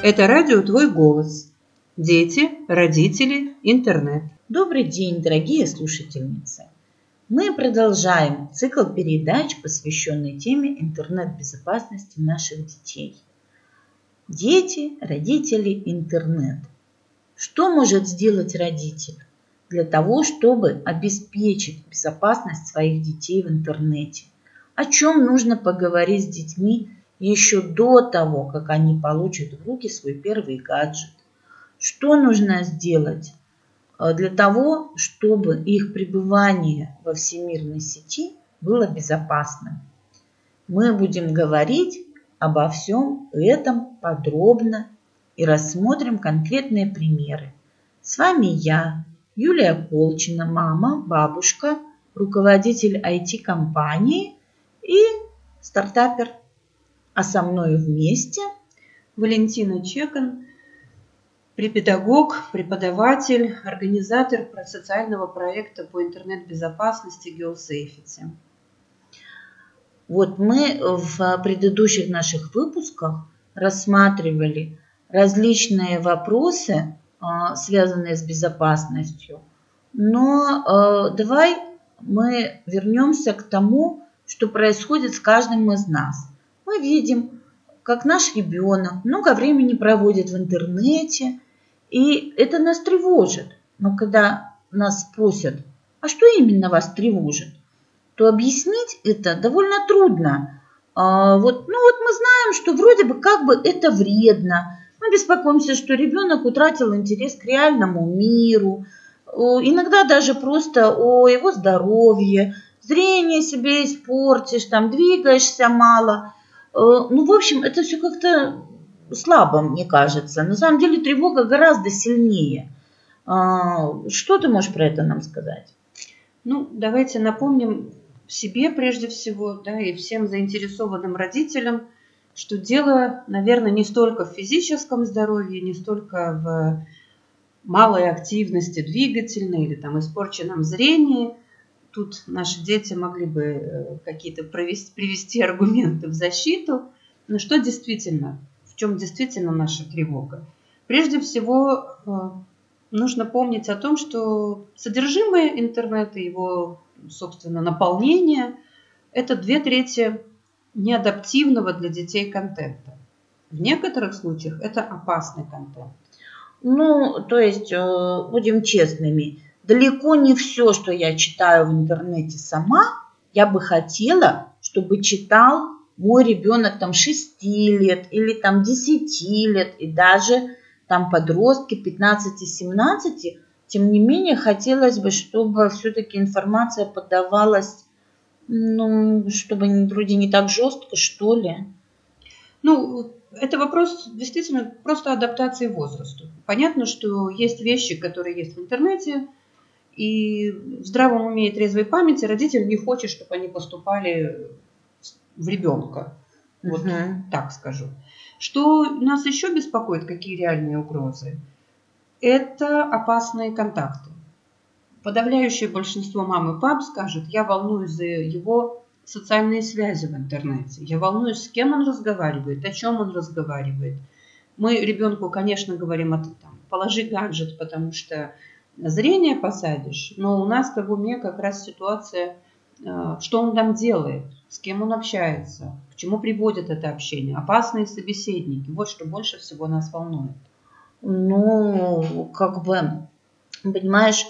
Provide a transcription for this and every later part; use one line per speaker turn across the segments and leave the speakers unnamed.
Это радио «Твой голос». Дети, родители, интернет.
Добрый день, дорогие слушательницы! Мы продолжаем цикл передач, посвященный теме интернет-безопасности наших детей. Дети, родители, интернет. Что может сделать родитель для того, чтобы обеспечить безопасность своих детей в интернете? О чем нужно поговорить с детьми еще до того, как они получат в руки свой первый гаджет? Что нужно сделать Э, для того, чтобы их пребывание во всемирной сети было безопасным. Мы будем говорить обо всем этом подробно и рассмотрим конкретные примеры. С вами я, Юлия Колчина, мама, бабушка, руководитель IT-компании и стартапер. А со мной вместе
Валентина Чекан, препедагог, преподаватель, организатор социального проекта по интернет-безопасности GeoSafety.
Вот мы в предыдущих наших выпусках рассматривали различные вопросы, а, связанные с безопасностью. Но а, давай мы вернемся к тому, что происходит с каждым из нас. Мы видим, как наш ребенок много времени проводит в интернете, и это нас тревожит. Но когда нас спросят, а что именно вас тревожит, то объяснить это довольно трудно. А, вот, ну вот мы знаем, что вроде бы как бы это вредно. Мы беспокоимся, что ребенок утратил интерес к реальному миру. Иногда даже просто о его здоровье, зрение себе испортишь, там двигаешься мало. Э, ну, в общем, это все как-то слабо, мне кажется. На самом деле тревога гораздо сильнее. А, что ты можешь про это нам сказать?
Ну, давайте напомним себе прежде всего, да, и всем заинтересованным родителям, что дело, наверное, не столько в физическом здоровье, не столько в малой активности двигательной или там испорченном зрении. Тут наши дети могли бы э, какие-то провести, привести аргументы в защиту. Но что действительно чем действительно наша тревога. Прежде всего, э, нужно помнить о том, что содержимое интернета, его, собственно, наполнение – это две трети неадаптивного для детей контента. В некоторых случаях это опасный контент.
Ну, то есть, э, будем честными, далеко не все, что я читаю в интернете сама, я бы хотела, чтобы читал мой ребенок там 6 лет или там 10 лет и даже там подростки 15-17, тем не менее хотелось бы, чтобы все-таки информация подавалась, ну, чтобы вроде не так жестко, что ли.
Ну, это вопрос действительно просто адаптации возрасту. Понятно, что есть вещи, которые есть в интернете, и в здравом уме и трезвой памяти родитель не хочет, чтобы они поступали в ребенка. Вот угу. так скажу. Что нас еще беспокоит, какие реальные угрозы? Это опасные контакты. Подавляющее большинство мам и пап скажет, я волнуюсь за его социальные связи в интернете. Я волнуюсь, с кем он разговаривает, о чем он разговаривает. Мы ребенку, конечно, говорим, о том, положи гаджет, потому что зрение посадишь, но у нас в уме как раз ситуация, э, что он там делает с кем он общается, к чему приводит это общение, опасные собеседники. Вот что больше всего нас волнует.
Ну, как бы, понимаешь,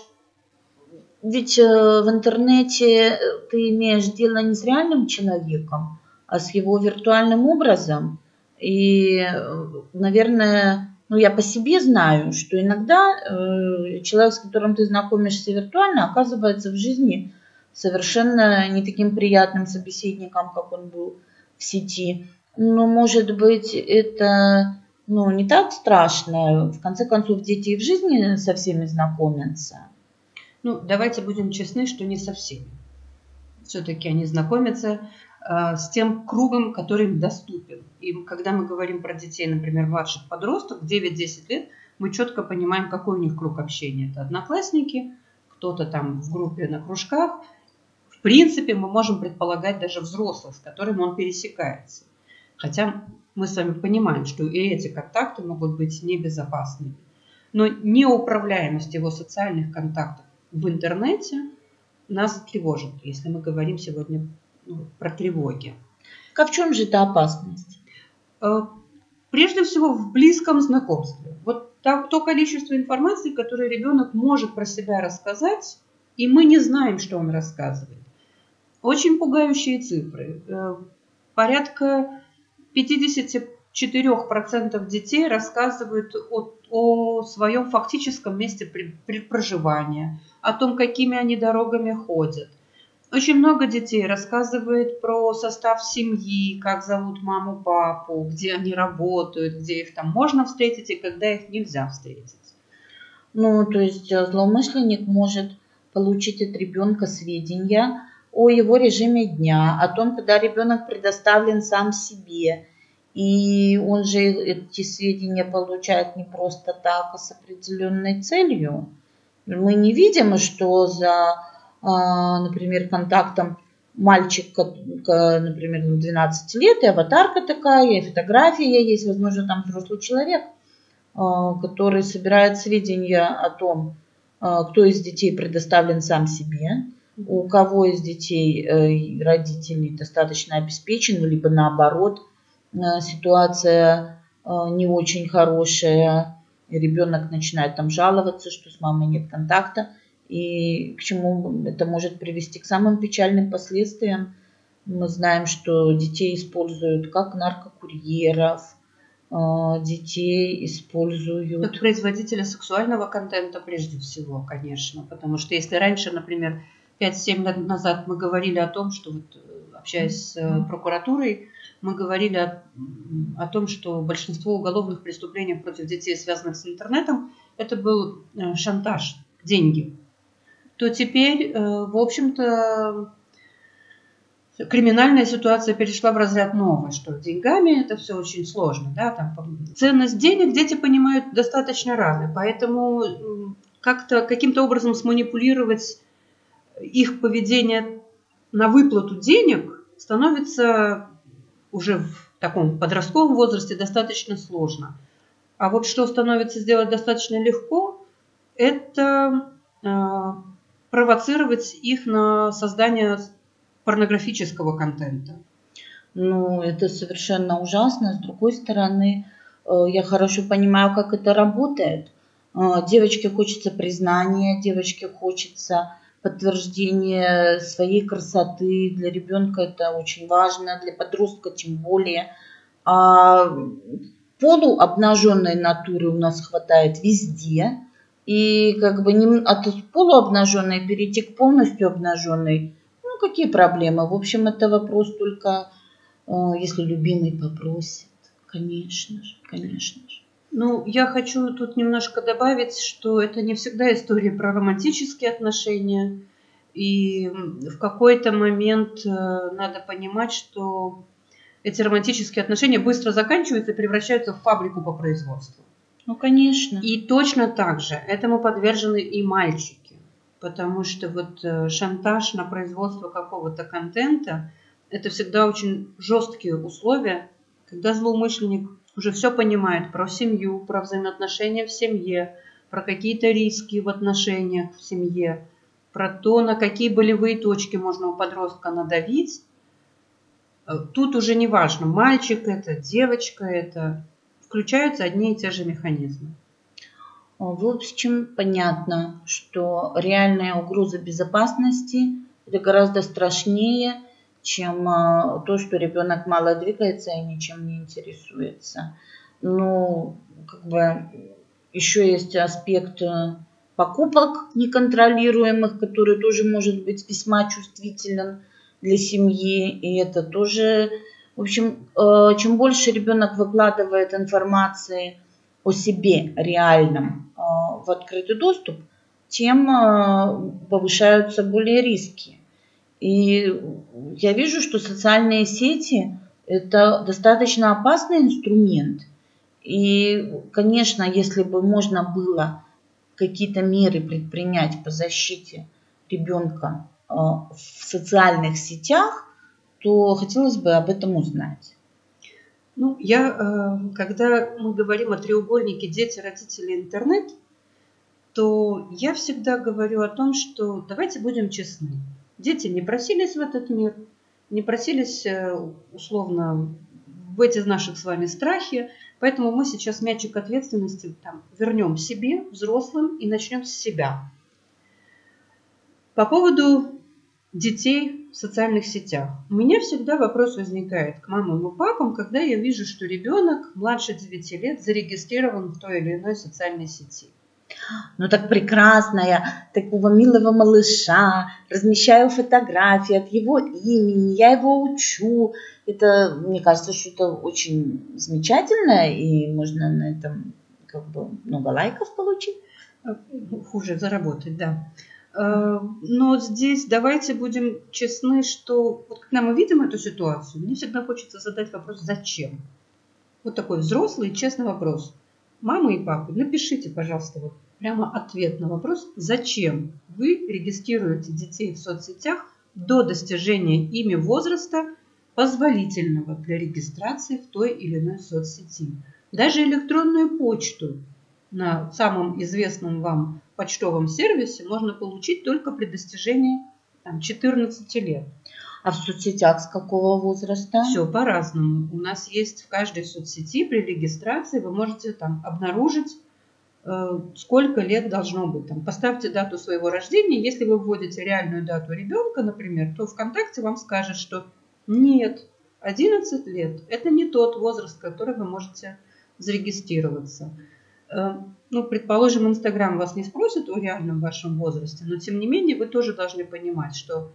ведь э, в интернете э, ты имеешь дело не с реальным человеком, а с его виртуальным образом. И, наверное, ну я по себе знаю, что иногда человек, с которым ты знакомишься виртуально, оказывается в жизни совершенно не таким приятным собеседником, как он был в сети. Но, может быть, это ну, не так страшно. В конце концов, дети и в жизни со всеми знакомятся.
Ну, давайте будем честны, что не со всеми. Все-таки они знакомятся э, с тем кругом, который им доступен. И когда мы говорим про детей, например, младших подростков, 9-10 лет, мы четко понимаем, какой у них круг общения. Это одноклассники, кто-то там в группе на кружках – принципе, мы можем предполагать даже взрослых, с которыми он пересекается. Хотя Мы с вами понимаем, что и эти контакты могут быть небезопасными. Но неуправляемость его социальных контактов в интернете нас тревожит, если мы говорим сегодня про тревоги.
Как в чем же эта опасность?
Э, прежде всего в близком знакомстве. Вот то количество информации, которое ребенок может про себя рассказать, и мы не знаем, что он рассказывает. Очень пугающие цифры. Э, порядка 54% детей рассказывают о, о своем фактическом месте проживания, о том, какими они дорогами ходят. Очень много детей рассказывает про состав семьи, как зовут маму, папу, где они работают, где их там можно встретить и когда их нельзя встретить.
Ну, то есть э, злоумышленник может получить от ребенка сведения о его режиме дня, о том, когда ребенок предоставлен сам себе. И он же эти сведения получает не просто так, а с определенной целью. Мы не видим, что за, например, контактом мальчик, например, 12 лет, и аватарка такая, и фотография есть, возможно, там взрослый человек, а, который собирает сведения о том, а, кто из детей предоставлен сам себе, у кого из детей э, родителей достаточно обеспечены, либо наоборот э, ситуация э, не очень хорошая, ребенок начинает там жаловаться, что с мамой нет контакта, и к чему это может привести к самым печальным последствиям. Мы знаем, что детей используют как наркокурьеров, а, детей используют.
Как производителя сексуального контента прежде всего, конечно. Потому что если раньше, например, 5-7 лет назад мы говорили о том, что вот, э, общаясь с э, прокуратурой, мы говорили о, о том, что большинство уголовных преступлений против детей, связанных с интернетом, это был э, шантаж, деньги. То теперь, в общем-то, криминальная ситуация перешла в разряд новый, что деньгами это все очень сложно. Да? Там, ценность денег дети понимают достаточно рано, поэтому как-то каким-то образом сманипулировать их поведение на выплату денег становится уже в таком подростковом возрасте достаточно сложно. А вот что становится сделать достаточно легко, это э, провоцировать их на создание порнографического контента.
Ну, это совершенно ужасно. С другой стороны, э, я хорошо понимаю, как это работает. Э, девочке хочется признания, девочке хочется подтверждения своей красоты. Для ребенка это очень важно, для подростка тем более. А полуобнаженной натуры у нас хватает везде. И как бы не, от полуобнаженной перейти к полностью обнаженной ну, какие проблемы? В общем, это вопрос только, э, если любимый попросит. Конечно же, конечно же.
Ну, я хочу тут немножко добавить, что это не всегда история про романтические отношения. И в какой-то момент э, надо понимать, что эти романтические отношения быстро заканчиваются и превращаются в фабрику по производству.
Ну, конечно.
И точно так же этому подвержены и мальчики потому что вот э, шантаж на производство какого-то контента – это всегда очень жесткие условия, когда злоумышленник уже все понимает про семью, про взаимоотношения в семье, про какие-то риски в отношениях в семье, про то, на какие болевые точки можно у подростка надавить. Э, тут уже не важно, мальчик это, девочка это, включаются одни и те же механизмы.
В общем, понятно, что реальная угроза безопасности это гораздо страшнее, чем а, то, что ребенок мало двигается и ничем не интересуется. Ну, как бы еще есть аспект э, покупок неконтролируемых, который тоже может быть весьма чувствителен для семьи. И это тоже, в общем, э, чем больше ребенок выкладывает информации о себе реальном э, в открытый доступ, тем э, повышаются более риски. И я вижу, что социальные сети – это достаточно опасный инструмент. И, конечно, если бы можно было какие-то меры предпринять по защите ребенка в социальных сетях, то хотелось бы об этом узнать.
Ну, я, э, когда мы говорим о треугольнике дети, родители, интернет, то я всегда говорю о том, что давайте будем честны. Дети не просились в этот мир, не просились э, условно в эти наших с вами страхи, поэтому мы сейчас мячик ответственности там, вернем себе, взрослым, и начнем с себя. По поводу детей в социальных сетях. У меня всегда вопрос возникает к мамам и папам, когда я вижу, что ребенок младше 9 лет зарегистрирован в той или иной социальной сети.
Ну так прекрасно, я такого милого малыша, размещаю фотографии от его имени, я его учу. Это, мне кажется, что это очень замечательно, и можно на этом как бы много лайков получить.
Хуже заработать, да. Э, но здесь давайте будем честны, что вот когда мы видим эту ситуацию, мне всегда хочется задать вопрос «Зачем?». Вот такой взрослый честный вопрос. Мама и папа, напишите, пожалуйста, вот прямо ответ на вопрос «Зачем вы регистрируете детей в соцсетях до достижения ими возраста, позволительного для регистрации в той или иной соцсети?» Даже электронную почту на самом известном вам почтовом сервисе можно получить только при достижении там, 14 лет.
А в соцсетях с какого возраста?
Все по-разному. У нас есть в каждой соцсети при регистрации вы можете там обнаружить, э, сколько лет должно быть. Там, поставьте дату своего рождения. Если вы вводите реальную дату ребенка, например, то ВКонтакте вам скажет, что нет, 11 лет – это не тот возраст, который вы можете зарегистрироваться. Ну, предположим, Инстаграм вас не спросит о реальном вашем возрасте, но тем не менее вы тоже должны понимать, что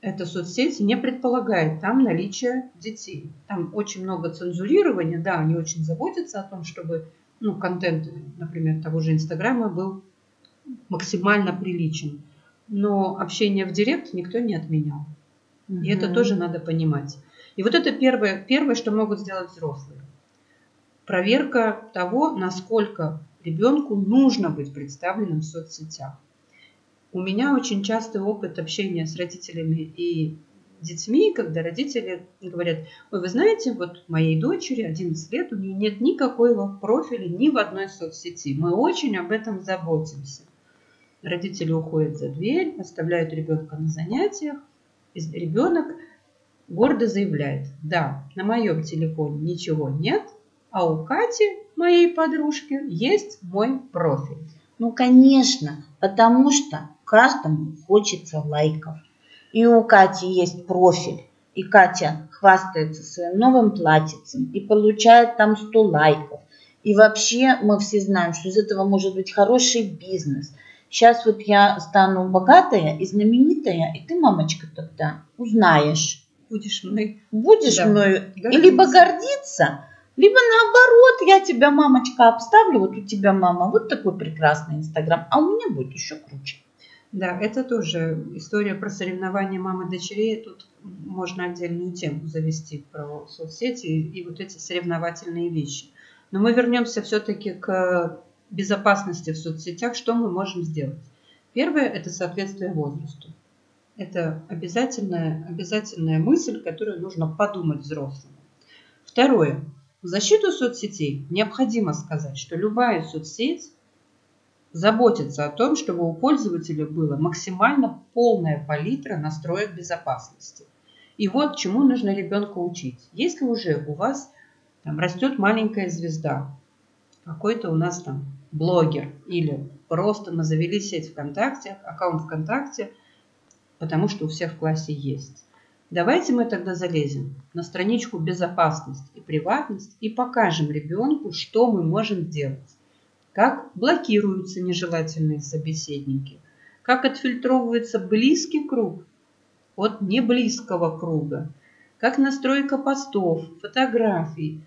эта соцсеть не предполагает там наличие детей. Там очень много цензурирования, да, они очень заботятся о том, чтобы ну, контент, например, того же Инстаграма был максимально приличен. Но общение в директ никто не отменял. Угу. И это тоже надо понимать. И вот это первое, первое, что могут сделать взрослые проверка того, насколько ребенку нужно быть представленным в соцсетях. У меня очень частый опыт общения с родителями и детьми, когда родители говорят, ой, вы знаете, вот моей дочери 11 лет, у нее нет никакого профиля ни в одной соцсети. Мы очень об этом заботимся. Родители уходят за дверь, оставляют ребенка на занятиях, и ребенок гордо заявляет, да, на моем телефоне ничего нет, а у Кати, моей подружки, есть мой профиль.
Ну, конечно, потому что каждому хочется лайков. И у Кати есть профиль, и Катя хвастается своим новым платьицем и получает там 100 лайков. И вообще мы все знаем, что из этого может быть хороший бизнес. Сейчас вот я стану богатая и знаменитая, и ты, мамочка, тогда узнаешь.
Будешь мной.
Будешь да. мною. Гордиться. И либо гордиться, либо наоборот, я тебя, мамочка, обставлю, вот у тебя, мама, вот такой прекрасный Инстаграм, а у меня будет еще круче.
Да, это тоже история про соревнования мамы и дочерей. Тут можно отдельную тему завести про соцсети и вот эти соревновательные вещи. Но мы вернемся все-таки к безопасности в соцсетях. Что мы можем сделать? Первое – это соответствие возрасту. Это обязательная, обязательная мысль, которую нужно подумать взрослым. Второе в защиту соцсетей необходимо сказать, что любая соцсеть заботится о том, чтобы у пользователя была максимально полная палитра настроек безопасности. И вот чему нужно ребенка учить. Если уже у вас там растет маленькая звезда, какой-то у нас там блогер или просто мы завели сеть ВКонтакте, аккаунт ВКонтакте, потому что у всех в классе есть. Давайте мы тогда залезем на страничку «Безопасность и приватность» и покажем ребенку, что мы можем делать. Как блокируются нежелательные собеседники, как отфильтровывается близкий круг от неблизкого круга, как настройка постов, фотографий,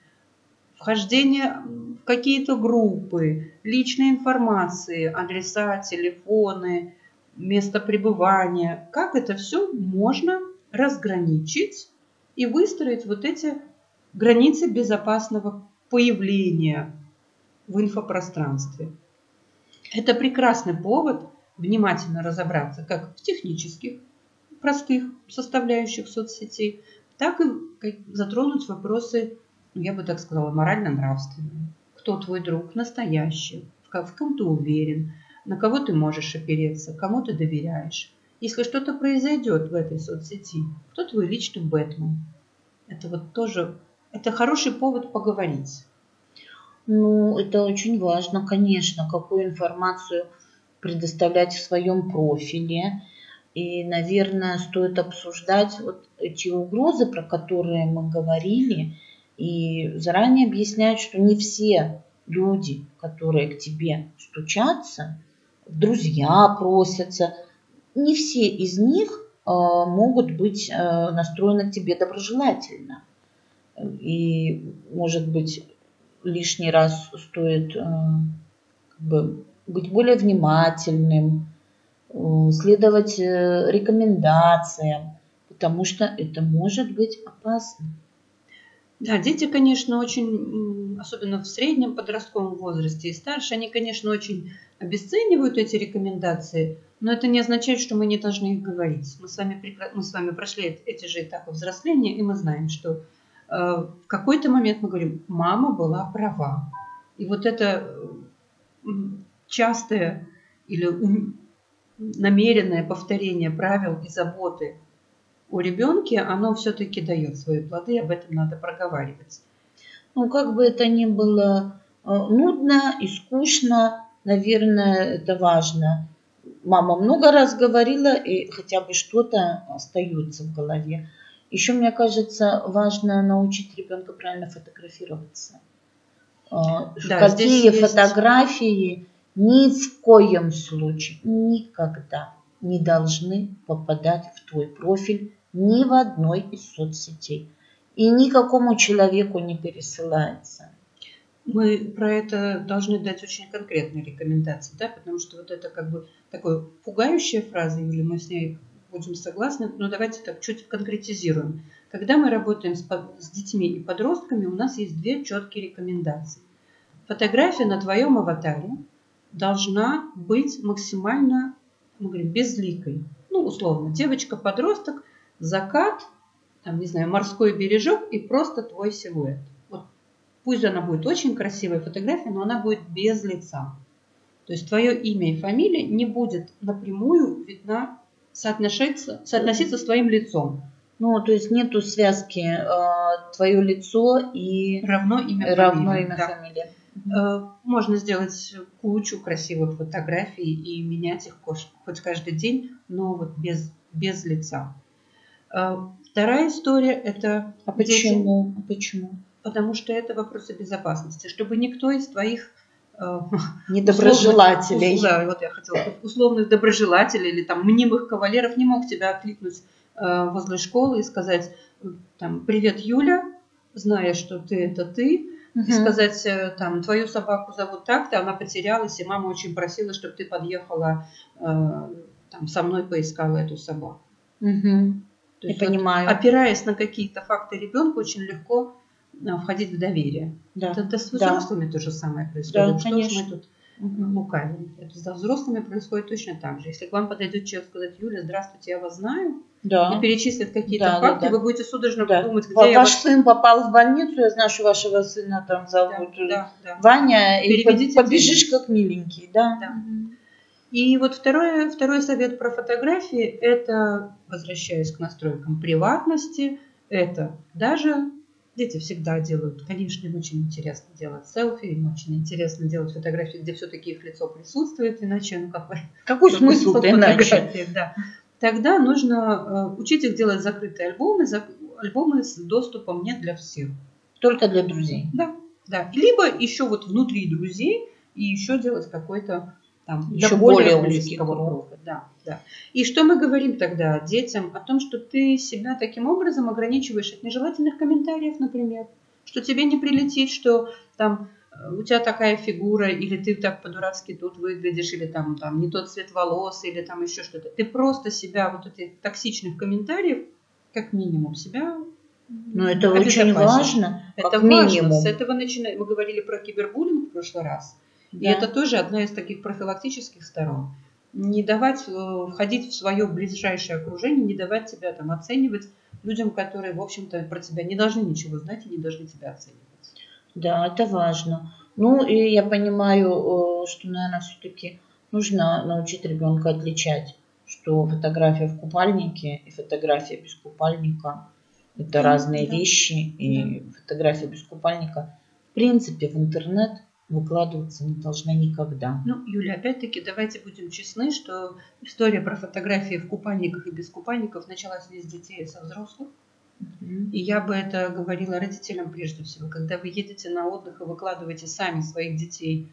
вхождение в какие-то группы, личной информации, адреса, телефоны, место пребывания, как это все можно разграничить и выстроить вот эти границы безопасного появления в инфопространстве. Это прекрасный повод внимательно разобраться как в технических, простых составляющих соцсетей, так и затронуть вопросы ну, я бы так сказала, морально-нравственную. Кто твой друг настоящий, в ком ты уверен, на кого ты можешь опереться, кому ты доверяешь. Если что-то произойдет в этой соцсети, кто твой личный Бэтмен? Это вот тоже, это хороший повод поговорить.
Ну, это очень важно, конечно, какую информацию предоставлять в своем профиле. И, наверное, стоит обсуждать вот эти угрозы, про которые мы говорили, и заранее объяснять, что не все люди, которые к тебе стучатся, друзья просятся, не все из них э, могут быть э, настроены к тебе доброжелательно. И, может быть, лишний раз стоит э, как бы, быть более внимательным, следовать рекомендациям, потому что это может быть опасно.
Да, дети, конечно, очень, особенно в среднем подростковом возрасте и старше, они, конечно, очень обесценивают эти рекомендации, но это не означает, что мы не должны их говорить. Мы с вами, мы с вами прошли эти же этапы взросления, и мы знаем, что э, в какой-то момент мы говорим, мама была права. И вот это частое или намеренное повторение правил и заботы у ребенке, оно все-таки дает свои плоды, об этом надо проговаривать.
Ну, как бы это ни было э, нудно и скучно, наверное, это важно. Мама много раз говорила, и хотя бы что-то остается в голове. Еще, мне кажется, важно научить ребенка правильно фотографироваться. Э, да, Какие фотографии ни в коем случае, никогда не должны попадать в твой профиль ни в одной из соцсетей. И никакому человеку не пересылается.
Мы про это должны дать очень конкретные рекомендации, да, потому что вот это как бы такая пугающая фраза, или мы с ней будем согласны, но давайте так чуть конкретизируем. Когда мы работаем с, с детьми и подростками, у нас есть две четкие рекомендации. Фотография на твоем аватаре должна быть максимально, мы говорим, безликой. Ну, условно, девочка-подросток – закат, там, не знаю, морской бережок и просто твой силуэт. Пусть она будет очень красивая фотография, но она будет без лица. То есть твое имя и фамилия не будет напрямую видна, соотноситься, соотноситься с твоим лицом.
Ну, то есть нету связки э, твое лицо и
равно имя,
равно фамилия. имя да. фамилия.
Э, можно сделать кучу красивых фотографий и менять их хоть каждый день, но вот без, без лица. А, вторая история – это…
А почему? Дети, почему?
Потому что это вопросы безопасности. Чтобы никто из твоих
э, недоброжелателей.
Условных, да, вот я хотела условных доброжелателей или там мнимых кавалеров не мог тебя окликнуть э, возле школы и сказать там привет Юля, зная, что ты это ты, угу. и сказать э, там твою собаку зовут так-то, она потерялась и мама очень просила, чтобы ты подъехала там со мной поискала эту собаку.
Угу. То есть, понимаю.
Вот, опираясь на какие-то факты ребенка, очень легко входить в доверие. Да. Это, это с взрослыми да. то же самое происходит. Да, Что конечно. мы тут угу. лукавим? Это с взрослыми происходит точно так же. Если к вам подойдет человек сказать, Юля, здравствуйте, я вас знаю, да. и перечислит какие-то да, факты, да, да. вы будете судорожно да. думать, где
Ваш
я вас...
сын попал в больницу, я знаю, что вашего сына там зовут да, да, да. Ваня, и побежишь как миленький, да. да.
И вот второй, второй совет про фотографии – это, возвращаясь к настройкам приватности, это даже дети всегда делают, конечно, им очень интересно делать селфи, им очень интересно делать фотографии, где все-таки их лицо присутствует, иначе, ну какой,
какой смысл иначе?
Да. Тогда нужно э, учить их делать закрытые альбомы, альбомы с доступом не для всех.
Только для друзей.
Да, да. Либо еще вот внутри друзей и еще делать какой-то там, еще более, более близкого круга. Да, да. И что мы говорим тогда детям? О том, что ты себя таким образом ограничиваешь от нежелательных комментариев, например. Что тебе не прилетит, что там э, у тебя такая фигура, или ты так по-дурацки тут выглядишь, или там, там не тот цвет волос, или там еще что-то. Ты просто себя, вот этих токсичных комментариев, как минимум, себя
но это очень важно.
Это важно. С этого начинаем. Мы говорили про кибербуллинг в прошлый раз. Да. И это тоже одна из таких профилактических сторон. не давать э, входить в свое ближайшее окружение, не давать тебя там оценивать людям, которые, в общем-то, про тебя не должны ничего знать и не должны тебя оценивать.
Да, это важно. Ну, и я понимаю, э, что, наверное, все-таки нужно научить ребенка отличать, что фотография в купальнике и фотография без купальника – это да, разные да. вещи, и да. фотография без купальника, в принципе, в интернет выкладываться не должна никогда.
Ну, Юля, опять-таки, давайте будем честны, что история про фотографии в купальниках и без купальников началась не с детей, а со взрослых. И я бы это говорила родителям прежде всего. Когда вы едете на отдых и выкладываете сами своих детей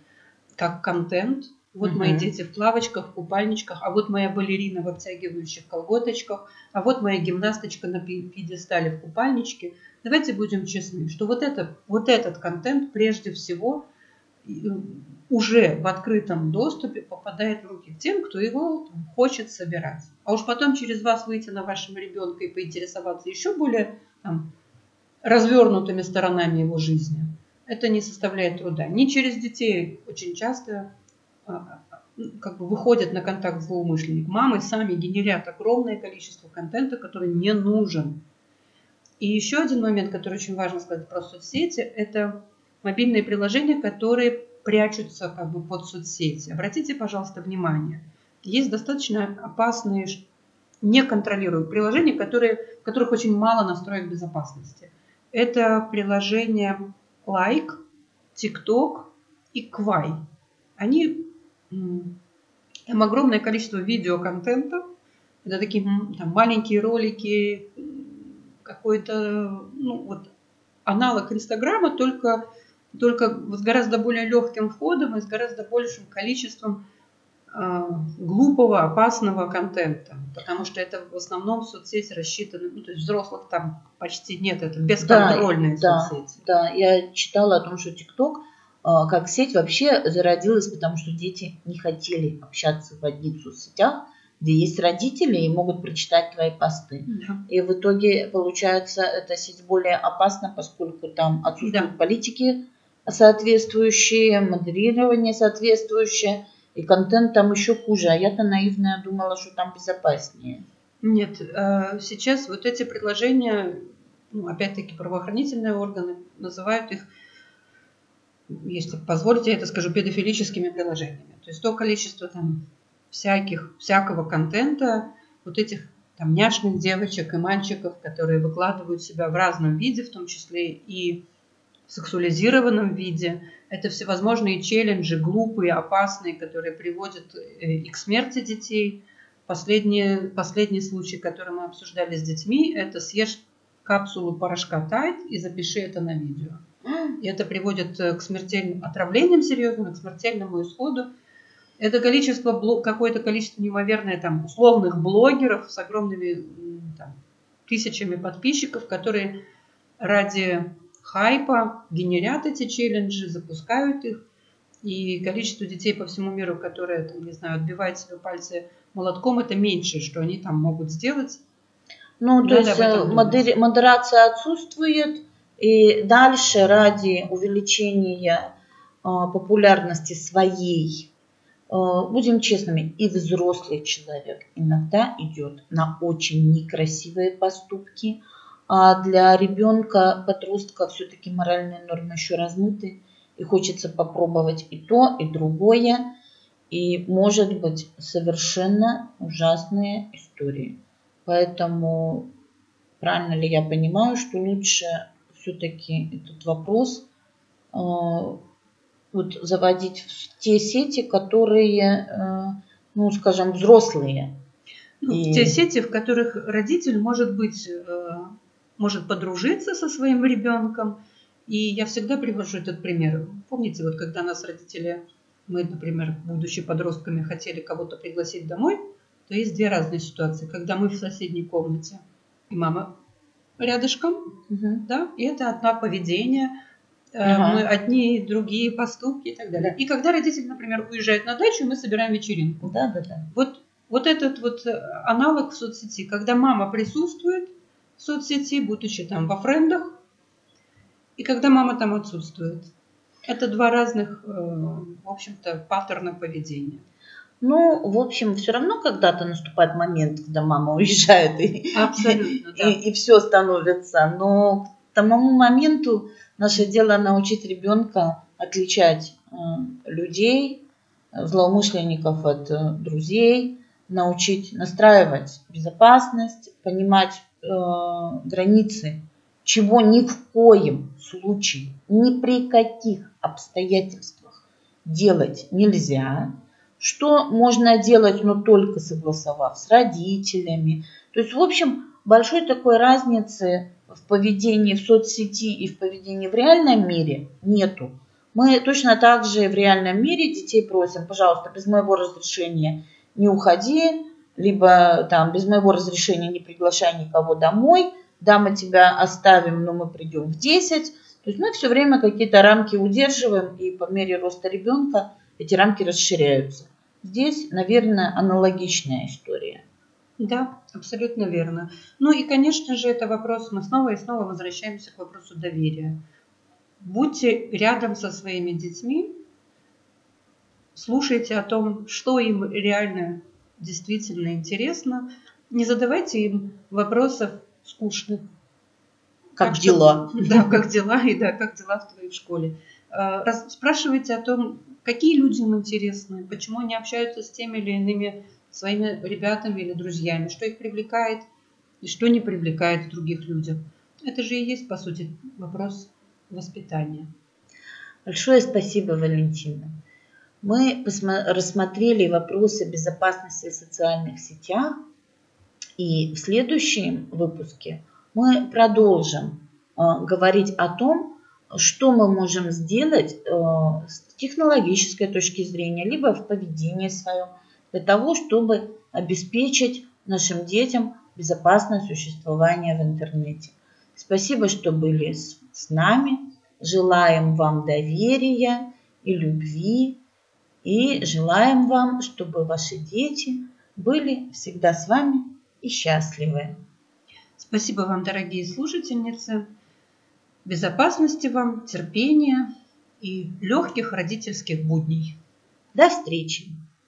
как контент, вот мои дети в плавочках, в купальничках, а вот моя балерина в обтягивающих колготочках, а вот моя гимнасточка на пьедестале в купальничке. Давайте будем честны, что вот, это, вот этот контент прежде всего уже в открытом доступе попадает в руки тем, кто его хочет собирать. А уж потом через вас выйти на вашего ребенка и поинтересоваться еще более там, развернутыми сторонами его жизни, это не составляет труда. Не через детей очень часто а, а, как бы выходят на контакт злоумышленник. Мамы сами генерят огромное количество контента, который не нужен. И еще один момент, который очень важно сказать про соцсети, это мобильные приложения, которые прячутся как бы под соцсети. Обратите, пожалуйста, внимание. Есть достаточно опасные, неконтролируемые приложения, которые, в которых очень мало настроек безопасности. Это приложения Like, TikTok и Quai. Они там огромное количество видеоконтента. Это такие там, маленькие ролики, какой-то ну, вот, аналог Инстаграма, только только с гораздо более легким входом и с гораздо большим количеством э, глупого, опасного контента. Потому что это в основном соцсети рассчитаны, ну, то есть взрослых там почти нет, это бесконтрольные
да,
соцсети.
Да, да, я читала о том, что ТикТок э, как сеть вообще зародилась, потому что дети не хотели общаться в одних соцсетях, где есть родители и могут прочитать твои посты. Да. И в итоге, получается, эта сеть более опасна, поскольку там отсутствуют да. политики, соответствующие, модерирование соответствующее, и контент там еще хуже. А я-то наивная думала, что там безопаснее.
Нет, э, сейчас вот эти предложения, ну, опять-таки правоохранительные органы называют их, если позволите, я это скажу, педофилическими приложениями. То есть то количество там всяких, всякого контента, вот этих там няшных девочек и мальчиков, которые выкладывают себя в разном виде, в том числе и сексуализированном виде. Это всевозможные челленджи, глупые, опасные, которые приводят э, и к смерти детей. Последний, последний случай, который мы обсуждали с детьми, это съешь капсулу порошка Тайт и запиши это на видео. И это приводит э, к смертельным отравлениям серьезным, к смертельному исходу. Это количество, какое-то количество неимоверное там условных блогеров с огромными там, тысячами подписчиков, которые ради хайпа, генерят эти челленджи, запускают их. И количество детей по всему миру, которые, там, не знаю, отбивают себе пальцы молотком, это меньше, что они там могут сделать.
Ну, то есть э, модери- модерация отсутствует, и дальше ради увеличения э, популярности своей, э, будем честными, и взрослый человек иногда идет на очень некрасивые поступки, а для ребенка, подростка все-таки моральные нормы еще размыты, и хочется попробовать и то, и другое, и может быть совершенно ужасные истории. Поэтому правильно ли я понимаю, что лучше все-таки этот вопрос э, вот заводить в те сети, которые, э, ну, скажем, взрослые.
Ну, и... В те сети, в которых родитель может быть э, может подружиться со своим ребенком. И я всегда привожу этот пример. Помните, вот когда нас родители, мы, например, будучи подростками, хотели кого-то пригласить домой, то есть две разные ситуации. Когда мы в соседней комнате, и мама рядышком, угу. да, и это одно поведение, ага. мы одни, другие поступки и так далее. И когда родители, например, уезжают на дачу, мы собираем вечеринку.
Да, да, да.
Вот, вот этот вот аналог в соцсети, когда мама присутствует, в соцсети, будучи там во френдах, и когда мама там отсутствует. Это два разных, э, в общем-то, паттерна поведения.
Ну, в общем, все равно когда-то наступает момент, когда мама уезжает и,
Абсолютно, да.
и, и все становится. Но к тому моменту наше дело научить ребенка отличать э, людей, злоумышленников от э, друзей, научить настраивать безопасность, понимать э, границы, чего ни в коем случае, ни при каких обстоятельствах делать нельзя, что можно делать, но только согласовав с родителями. То есть, в общем, большой такой разницы в поведении в соцсети и в поведении в реальном мире нету. Мы точно так же в реальном мире детей просим, пожалуйста, без моего разрешения не уходи, либо там без моего разрешения не приглашай никого домой, да, мы тебя оставим, но мы придем в 10. То есть мы все время какие-то рамки удерживаем, и по мере роста ребенка эти рамки расширяются. Здесь, наверное, аналогичная история.
Да, абсолютно верно. Ну и, конечно же, это вопрос, мы снова и снова возвращаемся к вопросу доверия. Будьте рядом со своими детьми, слушайте о том, что им реально действительно интересно, не задавайте им вопросов скучных.
Как так дела?
Что, да, как дела, и да, как дела в твоей школе. А, спрашивайте о том, какие люди им интересны, почему они общаются с теми или иными своими ребятами или друзьями, что их привлекает и что не привлекает в других людях. Это же и есть, по сути, вопрос воспитания.
Большое спасибо, Валентина. Мы рассмотрели вопросы безопасности в социальных сетях, и в следующем выпуске мы продолжим э, говорить о том, что мы можем сделать э, с технологической точки зрения, либо в поведении своем, для того, чтобы обеспечить нашим детям безопасное существование в интернете. Спасибо, что были с нами. Желаем вам доверия и любви. И желаем вам, чтобы ваши дети были всегда с вами и счастливы.
Спасибо вам, дорогие слушательницы. Безопасности вам, терпения и легких родительских будней.
До встречи!